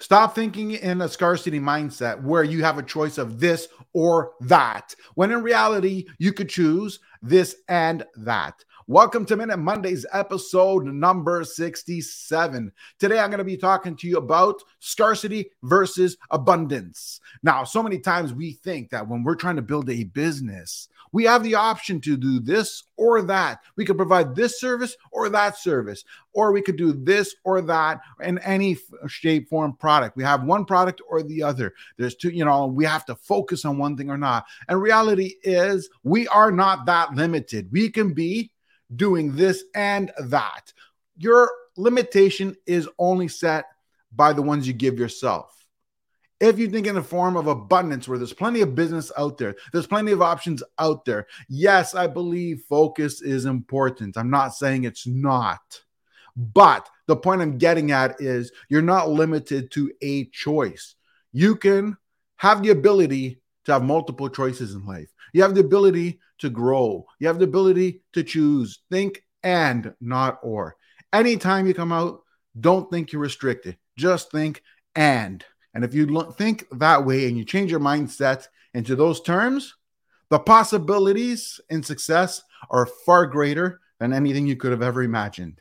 Stop thinking in a scarcity mindset where you have a choice of this or that, when in reality, you could choose this and that. Welcome to Minute Mondays, episode number 67. Today, I'm going to be talking to you about scarcity versus abundance. Now, so many times we think that when we're trying to build a business, we have the option to do this or that. We could provide this service or that service, or we could do this or that in any shape, form, product. We have one product or the other. There's two, you know, we have to focus on one thing or not. And reality is, we are not that limited. We can be doing this and that. Your limitation is only set by the ones you give yourself. If you think in the form of abundance, where there's plenty of business out there, there's plenty of options out there. Yes, I believe focus is important. I'm not saying it's not. But the point I'm getting at is you're not limited to a choice. You can have the ability to have multiple choices in life. You have the ability to grow. You have the ability to choose. Think and, not or. Anytime you come out, don't think you're restricted. Just think and. And if you think that way and you change your mindset into those terms, the possibilities in success are far greater than anything you could have ever imagined.